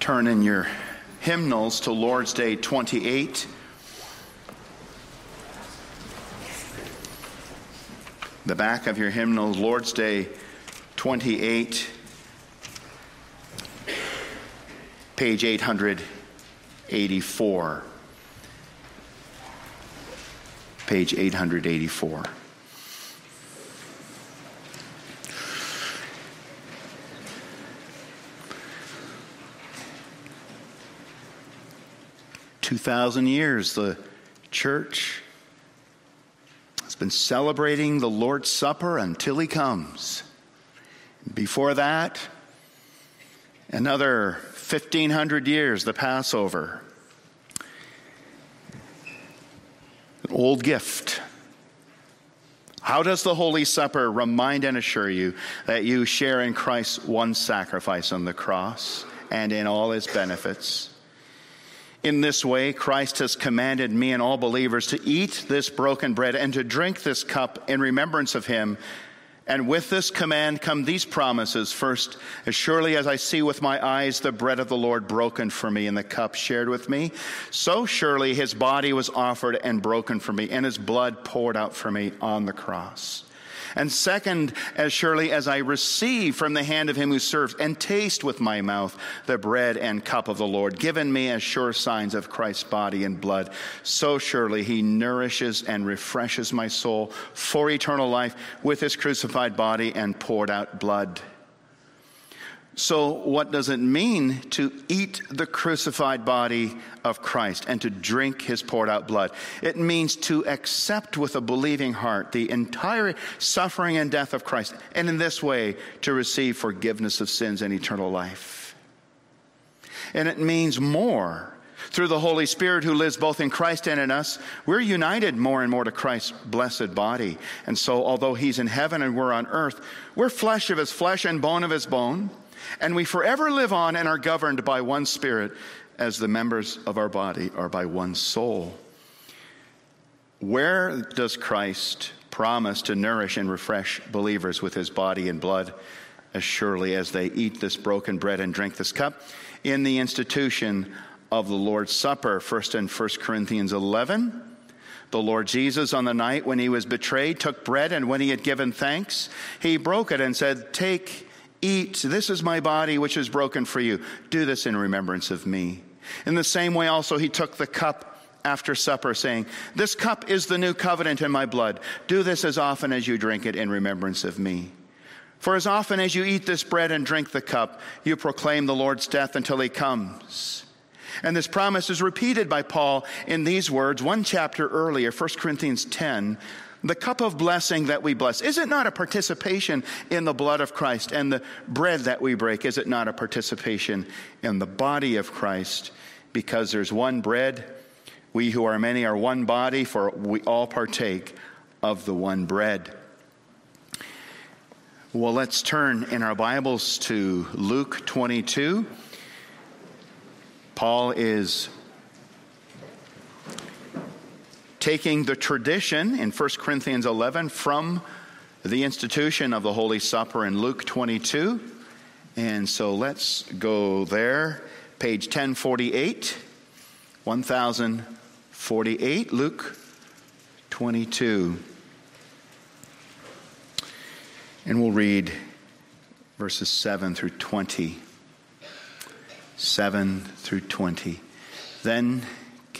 turn in your hymnals to Lord's Day 28. The back of your hymnals, Lord's Day 28, page 884. Page 884. Two thousand years, the church has been celebrating the Lord's Supper until He comes. Before that, another 1500 years, the Passover. An old gift. How does the Holy Supper remind and assure you that you share in Christ's one sacrifice on the cross and in all his benefits? In this way, Christ has commanded me and all believers to eat this broken bread and to drink this cup in remembrance of him. And with this command come these promises. First, as surely as I see with my eyes the bread of the Lord broken for me and the cup shared with me, so surely his body was offered and broken for me, and his blood poured out for me on the cross. And second, as surely as I receive from the hand of him who serves and taste with my mouth the bread and cup of the Lord, given me as sure signs of Christ's body and blood, so surely he nourishes and refreshes my soul for eternal life with his crucified body and poured out blood. So, what does it mean to eat the crucified body of Christ and to drink his poured out blood? It means to accept with a believing heart the entire suffering and death of Christ, and in this way to receive forgiveness of sins and eternal life. And it means more. Through the Holy Spirit who lives both in Christ and in us, we're united more and more to Christ's blessed body. And so, although He's in heaven and we're on earth, we're flesh of His flesh and bone of His bone. And we forever live on and are governed by one spirit as the members of our body are by one soul. Where does Christ promise to nourish and refresh believers with his body and blood as surely as they eat this broken bread and drink this cup? In the institution of the Lord's Supper, first in 1 Corinthians 11. The Lord Jesus, on the night when he was betrayed, took bread, and when he had given thanks, he broke it and said, Take, Eat, this is my body which is broken for you. Do this in remembrance of me. In the same way, also, he took the cup after supper, saying, This cup is the new covenant in my blood. Do this as often as you drink it in remembrance of me. For as often as you eat this bread and drink the cup, you proclaim the Lord's death until he comes. And this promise is repeated by Paul in these words, one chapter earlier, 1 Corinthians 10 the cup of blessing that we bless, is it not a participation in the blood of Christ? And the bread that we break, is it not a participation in the body of Christ? Because there's one bread, we who are many are one body, for we all partake of the one bread. Well, let's turn in our Bibles to Luke 22. Paul is taking the tradition in 1 Corinthians 11 from the institution of the Holy Supper in Luke 22. And so let's go there. Page 1048, 1048, Luke 22. And we'll read verses 7 through 20. 7 through 20. Then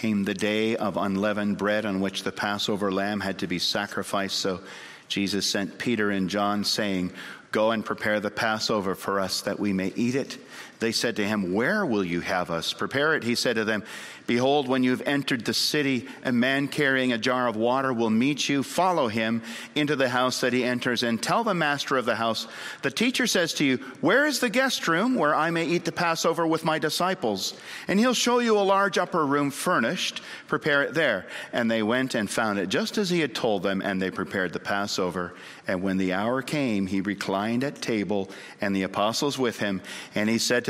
came the day of unleavened bread on which the Passover lamb had to be sacrificed. So Jesus sent Peter and John, saying, Go and prepare the Passover for us that we may eat it. They said to him, Where will you have us prepare it? He said to them, Behold, when you've entered the city, a man carrying a jar of water will meet you. Follow him into the house that he enters and tell the master of the house, The teacher says to you, Where is the guest room where I may eat the Passover with my disciples? And he'll show you a large upper room furnished. Prepare it there. And they went and found it just as he had told them, and they prepared the Passover. And when the hour came, he reclined at table, and the apostles with him. And he said to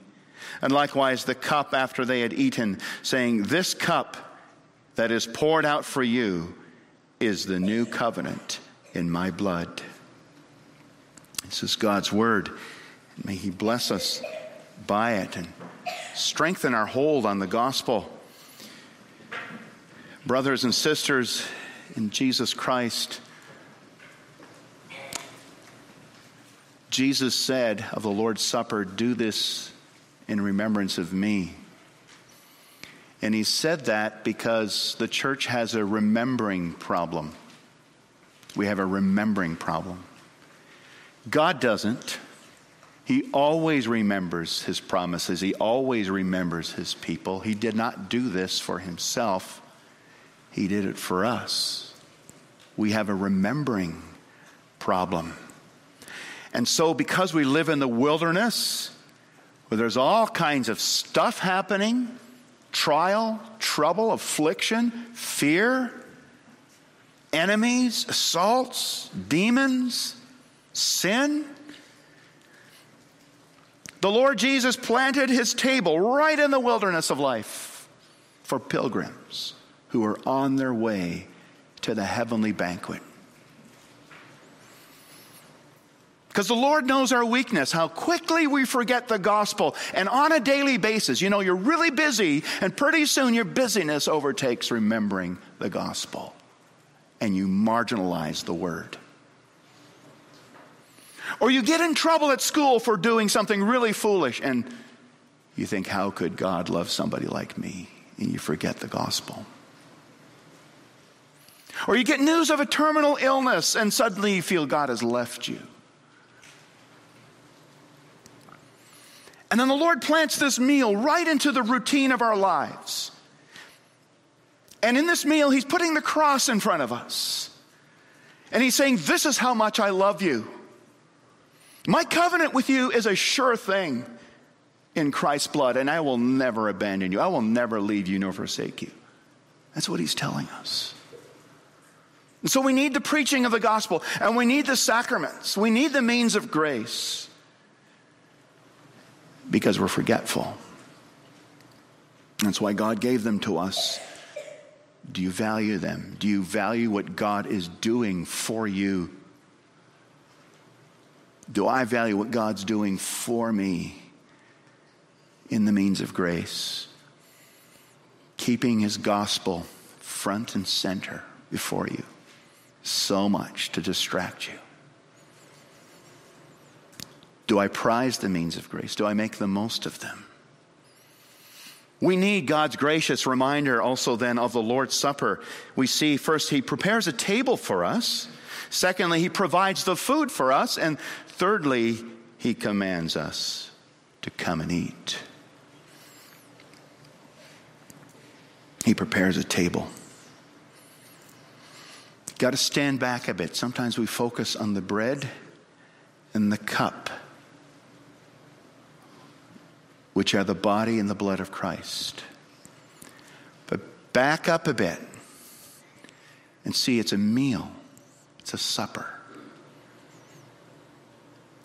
And likewise, the cup after they had eaten, saying, This cup that is poured out for you is the new covenant in my blood. This is God's word. May He bless us by it and strengthen our hold on the gospel. Brothers and sisters in Jesus Christ, Jesus said of the Lord's Supper, Do this in remembrance of me. And he said that because the church has a remembering problem. We have a remembering problem. God doesn't. He always remembers his promises, he always remembers his people. He did not do this for himself, he did it for us. We have a remembering problem. And so, because we live in the wilderness, where there's all kinds of stuff happening trial, trouble, affliction, fear, enemies, assaults, demons, sin. The Lord Jesus planted his table right in the wilderness of life for pilgrims who are on their way to the heavenly banquet. Because the Lord knows our weakness, how quickly we forget the gospel. And on a daily basis, you know, you're really busy, and pretty soon your busyness overtakes remembering the gospel. And you marginalize the word. Or you get in trouble at school for doing something really foolish, and you think, how could God love somebody like me? And you forget the gospel. Or you get news of a terminal illness, and suddenly you feel God has left you. And then the Lord plants this meal right into the routine of our lives. And in this meal, He's putting the cross in front of us. And He's saying, This is how much I love you. My covenant with you is a sure thing in Christ's blood, and I will never abandon you. I will never leave you nor forsake you. That's what He's telling us. And so we need the preaching of the gospel, and we need the sacraments, we need the means of grace because we're forgetful. That's why God gave them to us. Do you value them? Do you value what God is doing for you? Do I value what God's doing for me in the means of grace? Keeping His gospel front and center before you. So much to distract you. Do I prize the means of grace? Do I make the most of them? We need God's gracious reminder also then of the Lord's Supper. We see first, He prepares a table for us. Secondly, He provides the food for us. And thirdly, He commands us to come and eat. He prepares a table. Got to stand back a bit. Sometimes we focus on the bread and the cup which are the body and the blood of Christ. But back up a bit and see it's a meal, it's a supper,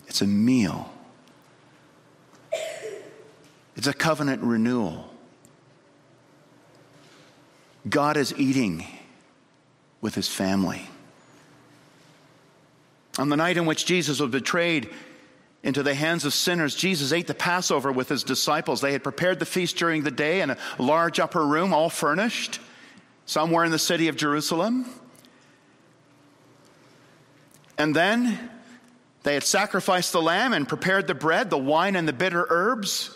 it's a meal, it's a covenant renewal. God is eating with his family. On the night in which Jesus was betrayed, into the hands of sinners. Jesus ate the Passover with his disciples. They had prepared the feast during the day in a large upper room, all furnished, somewhere in the city of Jerusalem. And then they had sacrificed the lamb and prepared the bread, the wine, and the bitter herbs.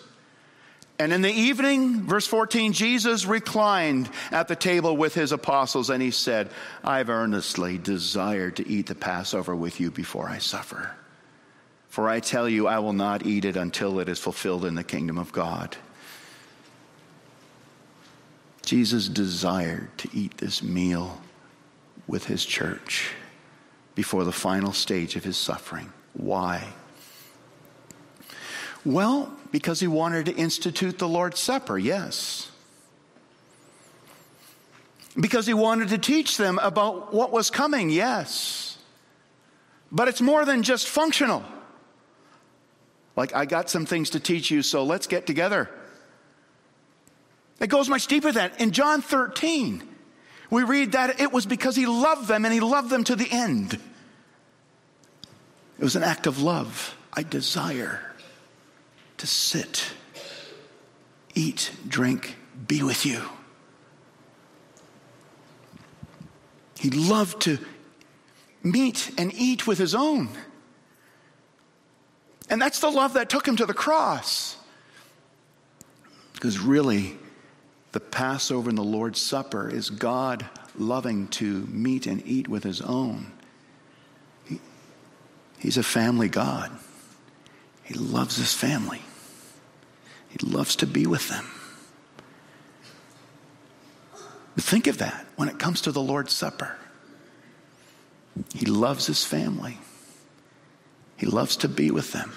And in the evening, verse 14, Jesus reclined at the table with his apostles and he said, I've earnestly desired to eat the Passover with you before I suffer. For I tell you, I will not eat it until it is fulfilled in the kingdom of God. Jesus desired to eat this meal with his church before the final stage of his suffering. Why? Well, because he wanted to institute the Lord's Supper, yes. Because he wanted to teach them about what was coming, yes. But it's more than just functional. Like, I got some things to teach you, so let's get together. It goes much deeper than that. In John 13, we read that it was because he loved them and he loved them to the end. It was an act of love. I desire to sit, eat, drink, be with you. He loved to meet and eat with his own. And that's the love that took him to the cross. Because really, the Passover and the Lord's Supper is God loving to meet and eat with his own. He, he's a family God. He loves his family, he loves to be with them. Think of that when it comes to the Lord's Supper. He loves his family. He loves to be with them.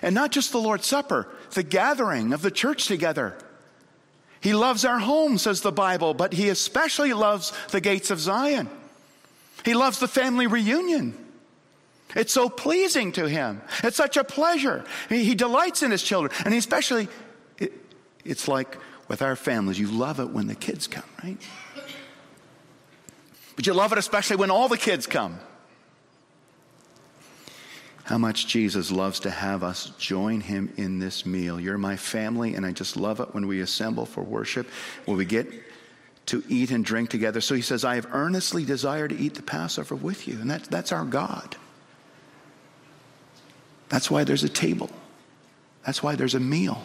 And not just the Lord's Supper, the gathering of the church together. He loves our home, says the Bible, but he especially loves the gates of Zion. He loves the family reunion. It's so pleasing to him. It's such a pleasure. He, delights in his children. And especially, it, it's like with our families, you love it when the kids come, right? But you love it especially when all the kids come. How much Jesus loves to have us join him in this meal. You're my family, and I just love it when we assemble for worship, when we get to eat and drink together. So he says, I have earnestly desired to eat the Passover with you. And that, that's our God. That's why there's a table, that's why there's a meal.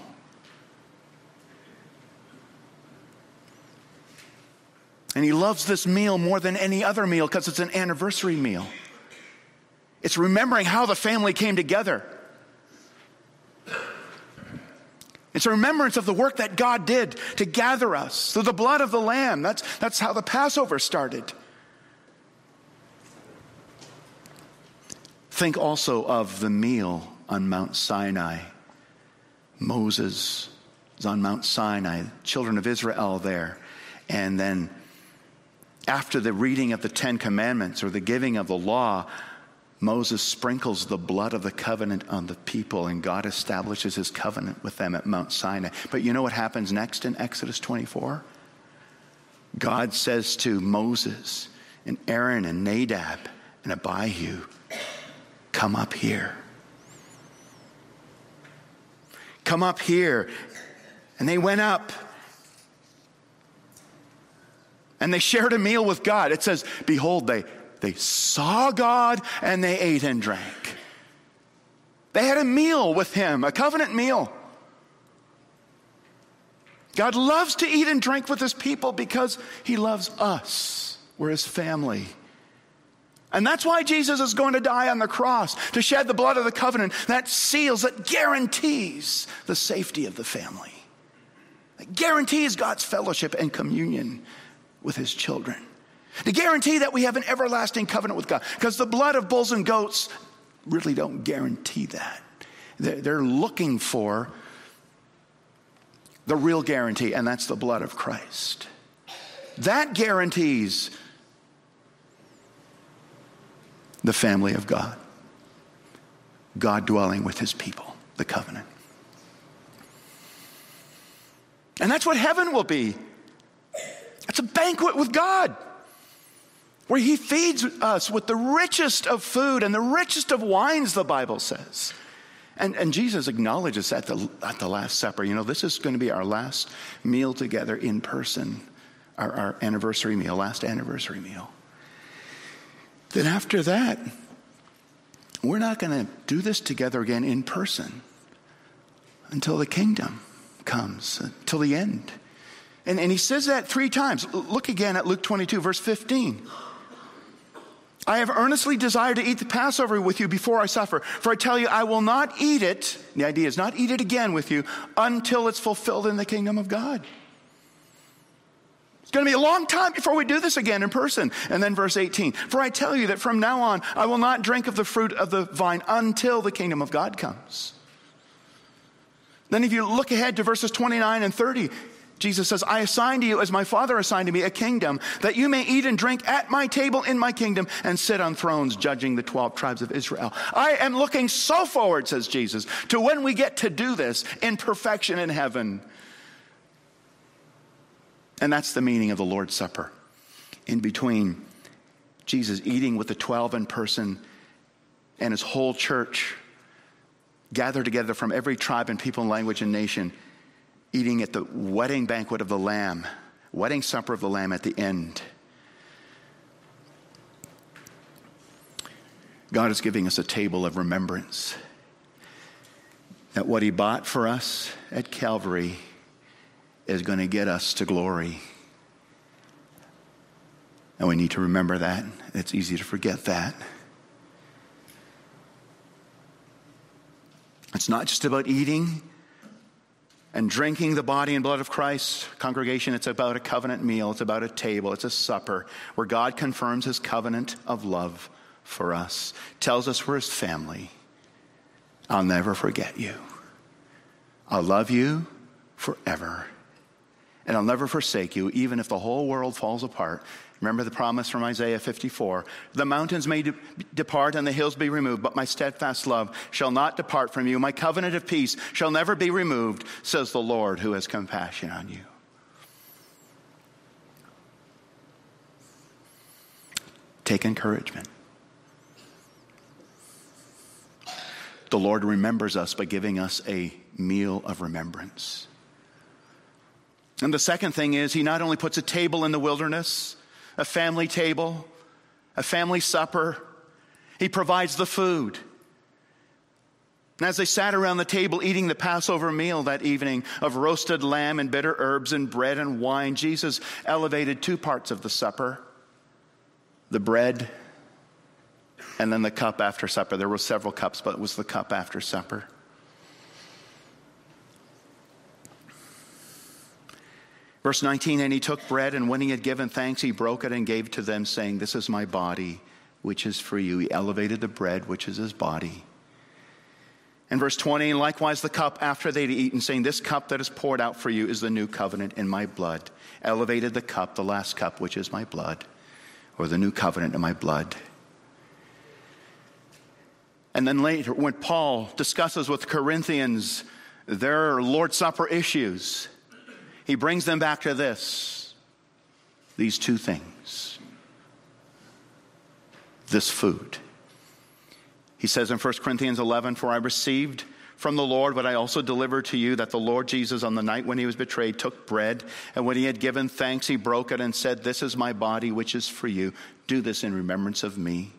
And he loves this meal more than any other meal because it's an anniversary meal. It's remembering how the family came together. It's a remembrance of the work that God did to gather us through the blood of the Lamb. That's, that's how the Passover started. Think also of the meal on Mount Sinai. Moses is on Mount Sinai, children of Israel there. And then after the reading of the Ten Commandments or the giving of the law, Moses sprinkles the blood of the covenant on the people, and God establishes his covenant with them at Mount Sinai. But you know what happens next in Exodus 24? God says to Moses and Aaron and Nadab and Abihu, Come up here. Come up here. And they went up and they shared a meal with God. It says, Behold, they, they saw God and they ate and drank. They had a meal with Him, a covenant meal. God loves to eat and drink with His people because He loves us. We're His family. And that's why Jesus is going to die on the cross, to shed the blood of the covenant that seals, that guarantees the safety of the family. That guarantees God's fellowship and communion with his children. To guarantee that we have an everlasting covenant with God. Because the blood of bulls and goats really don't guarantee that. They're looking for the real guarantee, and that's the blood of Christ. That guarantees the family of God, God dwelling with his people, the covenant. And that's what heaven will be. It's a banquet with God where he feeds us with the richest of food and the richest of wines, the Bible says. And, and Jesus acknowledges at the, at the Last Supper, you know, this is going to be our last meal together in person, our, our anniversary meal, last anniversary meal. Then after that, we're not going to do this together again in person until the kingdom comes, until the end. And, and he says that three times. Look again at Luke 22, verse 15. I have earnestly desired to eat the Passover with you before I suffer. For I tell you, I will not eat it. The idea is not eat it again with you until it's fulfilled in the kingdom of God. It's going to be a long time before we do this again in person. And then verse 18 For I tell you that from now on, I will not drink of the fruit of the vine until the kingdom of God comes. Then, if you look ahead to verses 29 and 30, Jesus says, I assign to you, as my Father assigned to me, a kingdom, that you may eat and drink at my table in my kingdom and sit on thrones judging the 12 tribes of Israel. I am looking so forward, says Jesus, to when we get to do this in perfection in heaven. And that's the meaning of the Lord's Supper. In between Jesus eating with the 12 in person and his whole church gathered together from every tribe and people and language and nation eating at the wedding banquet of the Lamb, wedding supper of the Lamb at the end. God is giving us a table of remembrance. That what He bought for us at Calvary is going to get us to glory. And we need to remember that. It's easy to forget that. It's not just about eating, and drinking the body and blood of Christ, congregation, it's about a covenant meal. It's about a table. It's a supper where God confirms his covenant of love for us, tells us we're his family. I'll never forget you. I'll love you forever. And I'll never forsake you, even if the whole world falls apart. Remember the promise from Isaiah 54 The mountains may de- depart and the hills be removed, but my steadfast love shall not depart from you. My covenant of peace shall never be removed, says the Lord who has compassion on you. Take encouragement. The Lord remembers us by giving us a meal of remembrance. And the second thing is, He not only puts a table in the wilderness, a family table, a family supper. He provides the food. And as they sat around the table eating the Passover meal that evening of roasted lamb and bitter herbs and bread and wine, Jesus elevated two parts of the supper the bread and then the cup after supper. There were several cups, but it was the cup after supper. Verse 19, and he took bread, and when he had given thanks, he broke it and gave to them, saying, This is my body, which is for you. He elevated the bread, which is his body. And verse 20, and likewise the cup after they'd eaten, saying, This cup that is poured out for you is the new covenant in my blood. Elevated the cup, the last cup, which is my blood, or the new covenant in my blood. And then later, when Paul discusses with Corinthians their Lord's Supper issues, he brings them back to this these two things this food. He says in 1 Corinthians 11, For I received from the Lord what I also delivered to you that the Lord Jesus, on the night when he was betrayed, took bread, and when he had given thanks, he broke it and said, This is my body, which is for you. Do this in remembrance of me.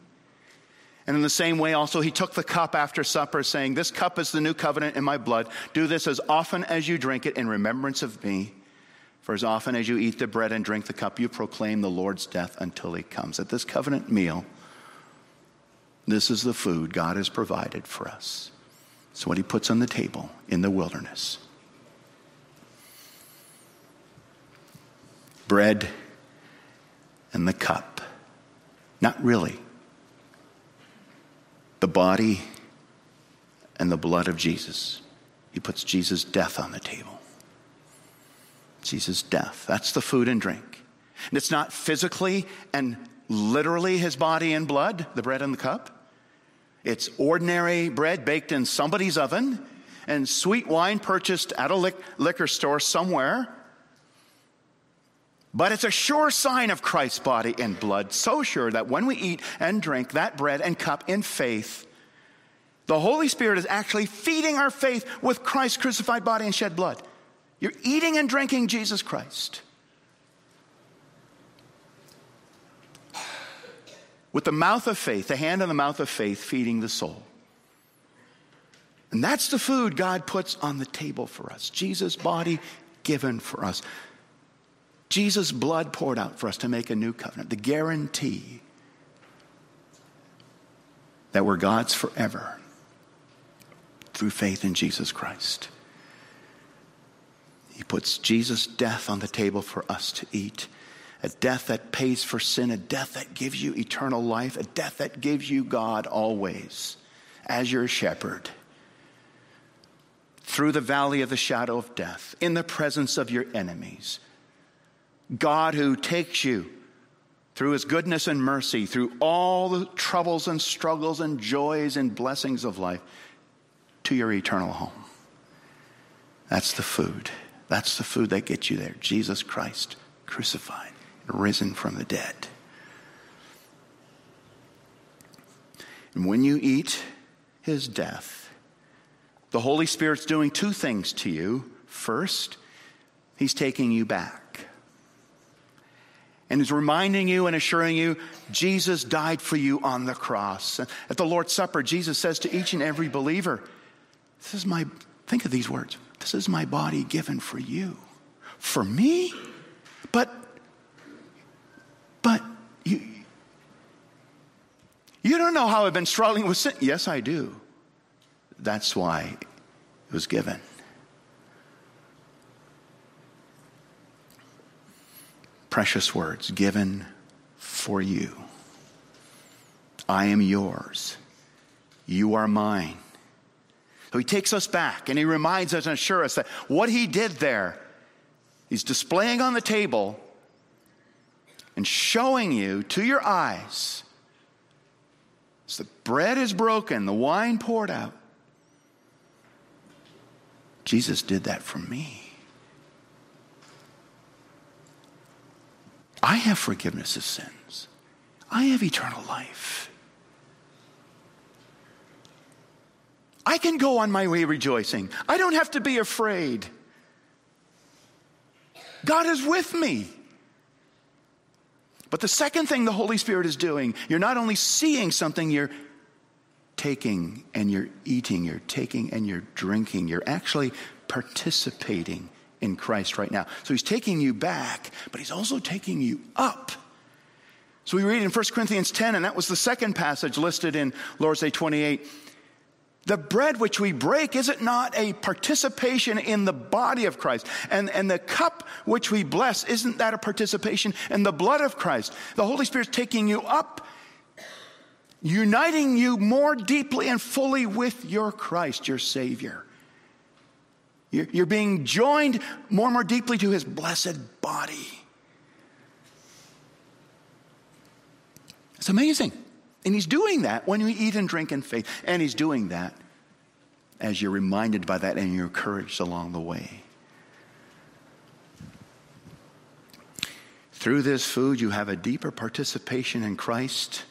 And in the same way, also, he took the cup after supper, saying, This cup is the new covenant in my blood. Do this as often as you drink it in remembrance of me. For as often as you eat the bread and drink the cup, you proclaim the Lord's death until he comes. At this covenant meal, this is the food God has provided for us. It's what he puts on the table in the wilderness bread and the cup. Not really. The body and the blood of Jesus. He puts Jesus' death on the table. Jesus' death. That's the food and drink. And it's not physically and literally his body and blood, the bread and the cup. It's ordinary bread baked in somebody's oven and sweet wine purchased at a liquor store somewhere. But it's a sure sign of Christ's body and blood, so sure that when we eat and drink that bread and cup in faith, the Holy Spirit is actually feeding our faith with Christ's crucified body and shed blood. You're eating and drinking Jesus Christ. With the mouth of faith, the hand and the mouth of faith, feeding the soul. And that's the food God puts on the table for us. Jesus' body given for us. Jesus' blood poured out for us to make a new covenant. The guarantee that we're God's forever through faith in Jesus Christ. He puts Jesus' death on the table for us to eat. A death that pays for sin, a death that gives you eternal life, a death that gives you God always as your shepherd. through the valley of the shadow of death, in the presence of your enemies. God who takes you through his goodness and mercy, through all the troubles and struggles and joys and blessings of life, to your eternal home. That's the food. That's the food that gets you there. Jesus Christ crucified and risen from the dead. And when you eat his death, the Holy Spirit's doing two things to you. First, he's taking you back. And he's reminding you and assuring you Jesus died for you on the cross. At the Lord's Supper, Jesus says to each and every believer, This is my, think of these words, this is my body given for you. For me? But, but you, you don't know how I've been struggling with sin. Yes, I do. That's why it was given. Precious words given for you. I am yours. You are mine. So he takes us back and he reminds us and assures us that what he did there, he's displaying on the table and showing you to your eyes. As the bread is broken, the wine poured out. Jesus did that for me. I have forgiveness of sins. I have eternal life. I can go on my way rejoicing. I don't have to be afraid. God is with me. But the second thing the Holy Spirit is doing, you're not only seeing something, you're taking and you're eating, you're taking and you're drinking. You're actually participating in Christ right now. So he's taking you back, but he's also taking you up. So we read in 1 Corinthians 10, and that was the second passage listed in Lord's Day 28. The bread which we break, is it not a participation in the body of Christ? And, and the cup which we bless, isn't that a participation in the blood of Christ? The Holy Spirit's taking you up, uniting you more deeply and fully with your Christ, your Savior. You're, you're being joined more and more deeply to his blessed body. It's amazing. And he's doing that when you eat and drink in faith. And he's doing that as you're reminded by that and you're encouraged along the way. Through this food, you have a deeper participation in Christ.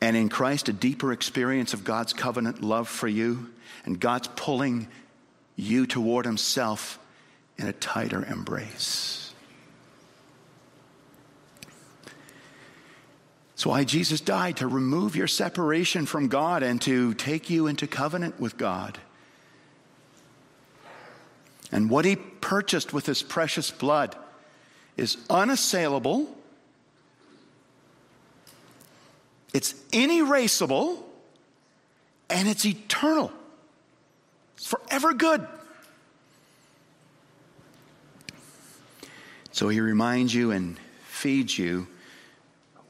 And in Christ, a deeper experience of God's covenant love for you. And God's pulling you toward Himself in a tighter embrace. That's why Jesus died to remove your separation from God and to take you into covenant with God. And what he purchased with his precious blood is unassailable, it's inerasable, and it's eternal. It's forever good. So he reminds you and feeds you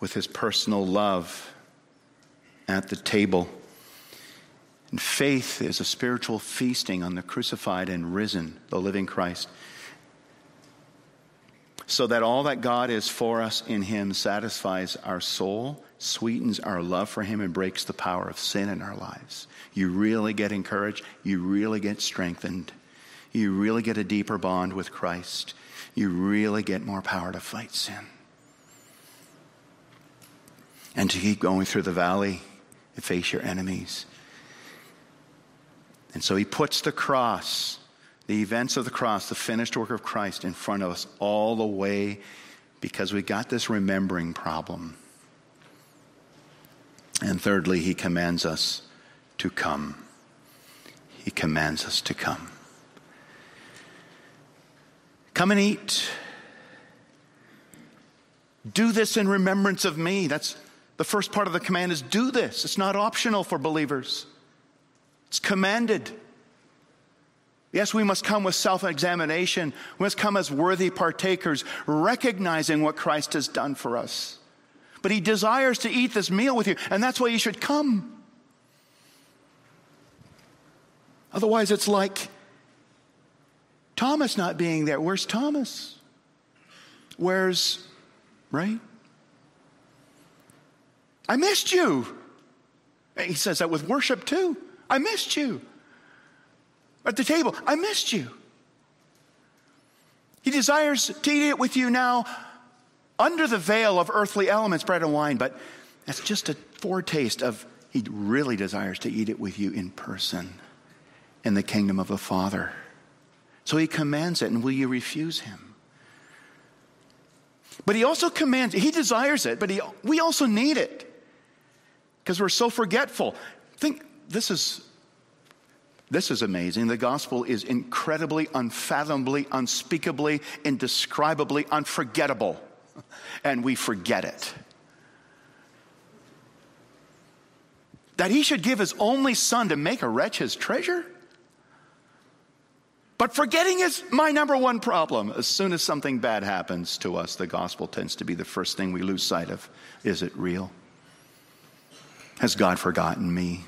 with his personal love at the table. And faith is a spiritual feasting on the crucified and risen, the living Christ. So that all that God is for us in him satisfies our soul, sweetens our love for him, and breaks the power of sin in our lives. You really get encouraged. You really get strengthened. You really get a deeper bond with Christ. You really get more power to fight sin and to keep going through the valley and face your enemies. And so he puts the cross, the events of the cross, the finished work of Christ in front of us all the way because we got this remembering problem. And thirdly, he commands us to come. He commands us to come. Come and eat. Do this in remembrance of me. That's the first part of the command is do this. It's not optional for believers, it's commanded. Yes, we must come with self examination. We must come as worthy partakers, recognizing what Christ has done for us. But He desires to eat this meal with you, and that's why you should come. Otherwise, it's like Thomas not being there. Where's Thomas? Where's, right? I missed you. He says that with worship too. I missed you. At the table, I missed you. He desires to eat it with you now under the veil of earthly elements, bread and wine, but that's just a foretaste of he really desires to eat it with you in person in the kingdom of the Father. So he commands it, and will you refuse him? But he also commands, he desires it, but he, we also need it because we're so forgetful. Think this is this is amazing. The gospel is incredibly, unfathomably, unspeakably, indescribably unforgettable, and we forget it. That he should give his only son to make a wretch his treasure? But forgetting is my number one problem. As soon as something bad happens to us, the gospel tends to be the first thing we lose sight of. Is it real? Has God forgotten me?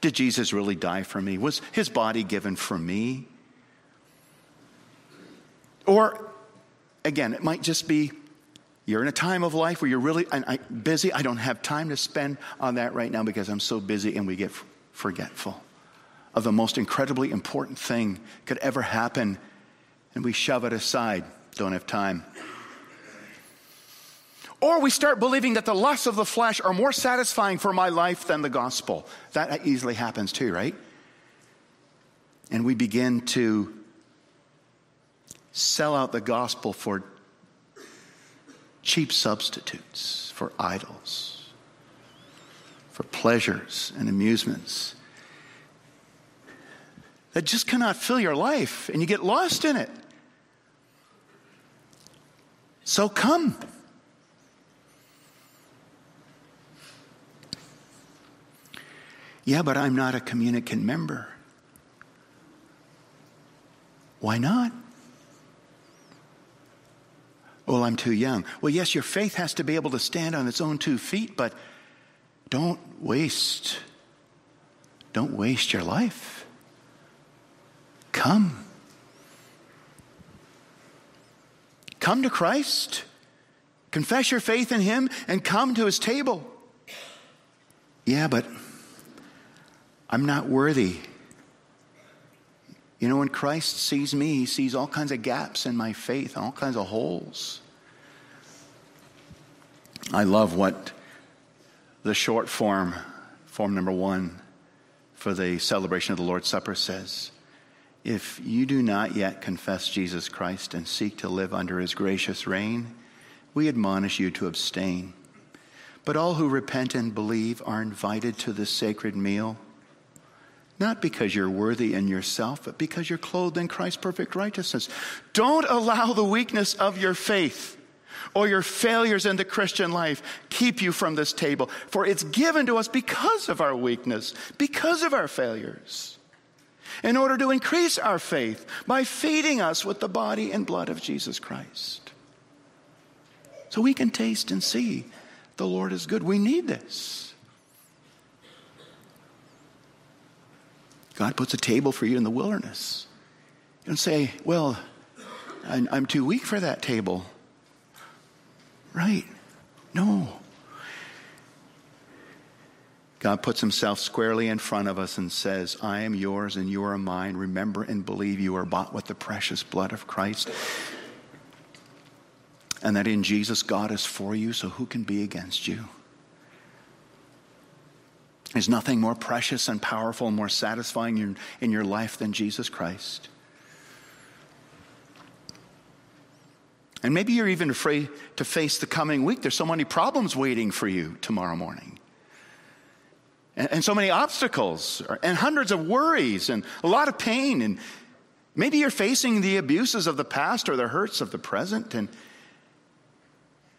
Did Jesus really die for me? Was his body given for me? Or, again, it might just be you're in a time of life where you're really I, busy. I don't have time to spend on that right now because I'm so busy, and we get forgetful of the most incredibly important thing could ever happen, and we shove it aside. Don't have time. Or we start believing that the lusts of the flesh are more satisfying for my life than the gospel. That easily happens too, right? And we begin to sell out the gospel for cheap substitutes, for idols, for pleasures and amusements that just cannot fill your life, and you get lost in it. So come. Yeah, but I'm not a communicant member. Why not? Well, I'm too young. Well, yes, your faith has to be able to stand on its own two feet, but don't waste don't waste your life. Come. Come to Christ. Confess your faith in him and come to his table. Yeah, but I'm not worthy. You know, when Christ sees me, he sees all kinds of gaps in my faith, all kinds of holes. I love what the short form, form number one, for the celebration of the Lord's Supper says. If you do not yet confess Jesus Christ and seek to live under his gracious reign, we admonish you to abstain. But all who repent and believe are invited to the sacred meal not because you're worthy in yourself, but because you're clothed in Christ's perfect righteousness. Don't allow the weakness of your faith or your failures in the Christian life keep you from this table, for it's given to us because of our weakness, because of our failures, in order to increase our faith by feeding us with the body and blood of Jesus Christ. So we can taste and see the Lord is good. We need this. God puts a table for you in the wilderness. You don't say, Well, I'm too weak for that table. Right? No. God puts himself squarely in front of us and says, I am yours and you are mine. Remember and believe you are bought with the precious blood of Christ. And that in Jesus, God is for you, so who can be against you? There's nothing more precious and powerful and more satisfying in, in your life than Jesus Christ. And maybe you're even afraid to face the coming week. There's so many problems waiting for you tomorrow morning. And, and so many obstacles, and hundreds of worries, and a lot of pain. And maybe you're facing the abuses of the past or the hurts of the present. And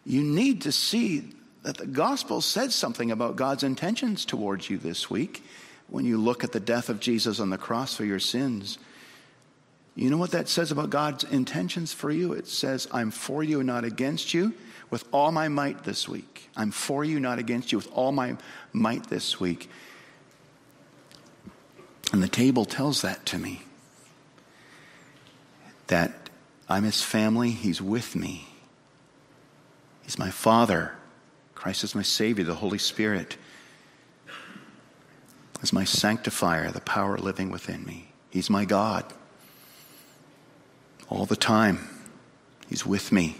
you need to see that the gospel said something about God's intentions towards you this week when you look at the death of Jesus on the cross for your sins. You know what that says about God's intentions for you? It says, I'm for you and not against you with all my might this week. I'm for you, not against you, with all my might this week. And the table tells that to me that I'm his family, he's with me. He's my Father. Christ is my Savior, the Holy Spirit is my sanctifier, the power living within me. He's my God. All the time, He's with me.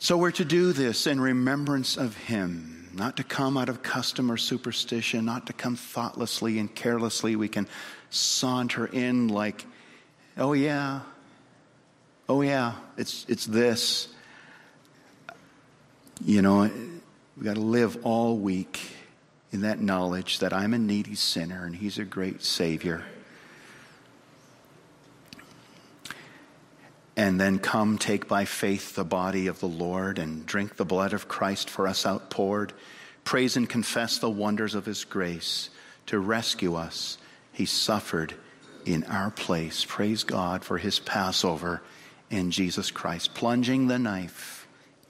So we're to do this in remembrance of Him, not to come out of custom or superstition, not to come thoughtlessly and carelessly. We can saunter in like, oh yeah, oh yeah, it's, it's this. You know, we've got to live all week in that knowledge that I'm a needy sinner and He's a great Savior. And then come take by faith the body of the Lord and drink the blood of Christ for us outpoured. Praise and confess the wonders of His grace to rescue us. He suffered in our place. Praise God for His Passover in Jesus Christ, plunging the knife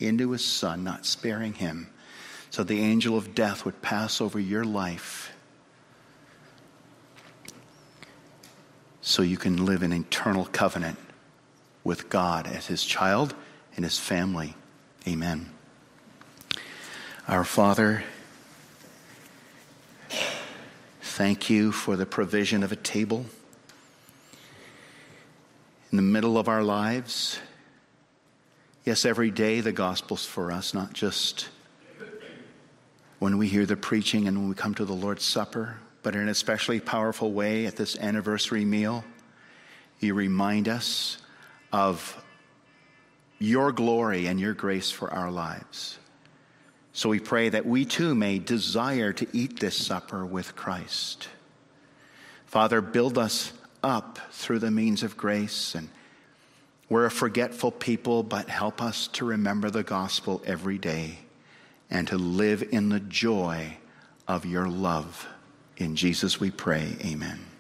into His Son, not sparing Him so the angel of death would pass over your life so you can live in eternal covenant with God as his child and his family. Amen. Our Father, thank you for the provision of a table in the middle of our lives. Yes, every day the gospel's for us, not just when we hear the preaching and when we come to the Lord's Supper, but in an especially powerful way at this anniversary meal, you remind us of your glory and your grace for our lives. So we pray that we too may desire to eat this supper with Christ. Father, build us up through the means of grace. And we're a forgetful people, but help us to remember the gospel every day and to live in the joy of your love. In Jesus we pray, amen.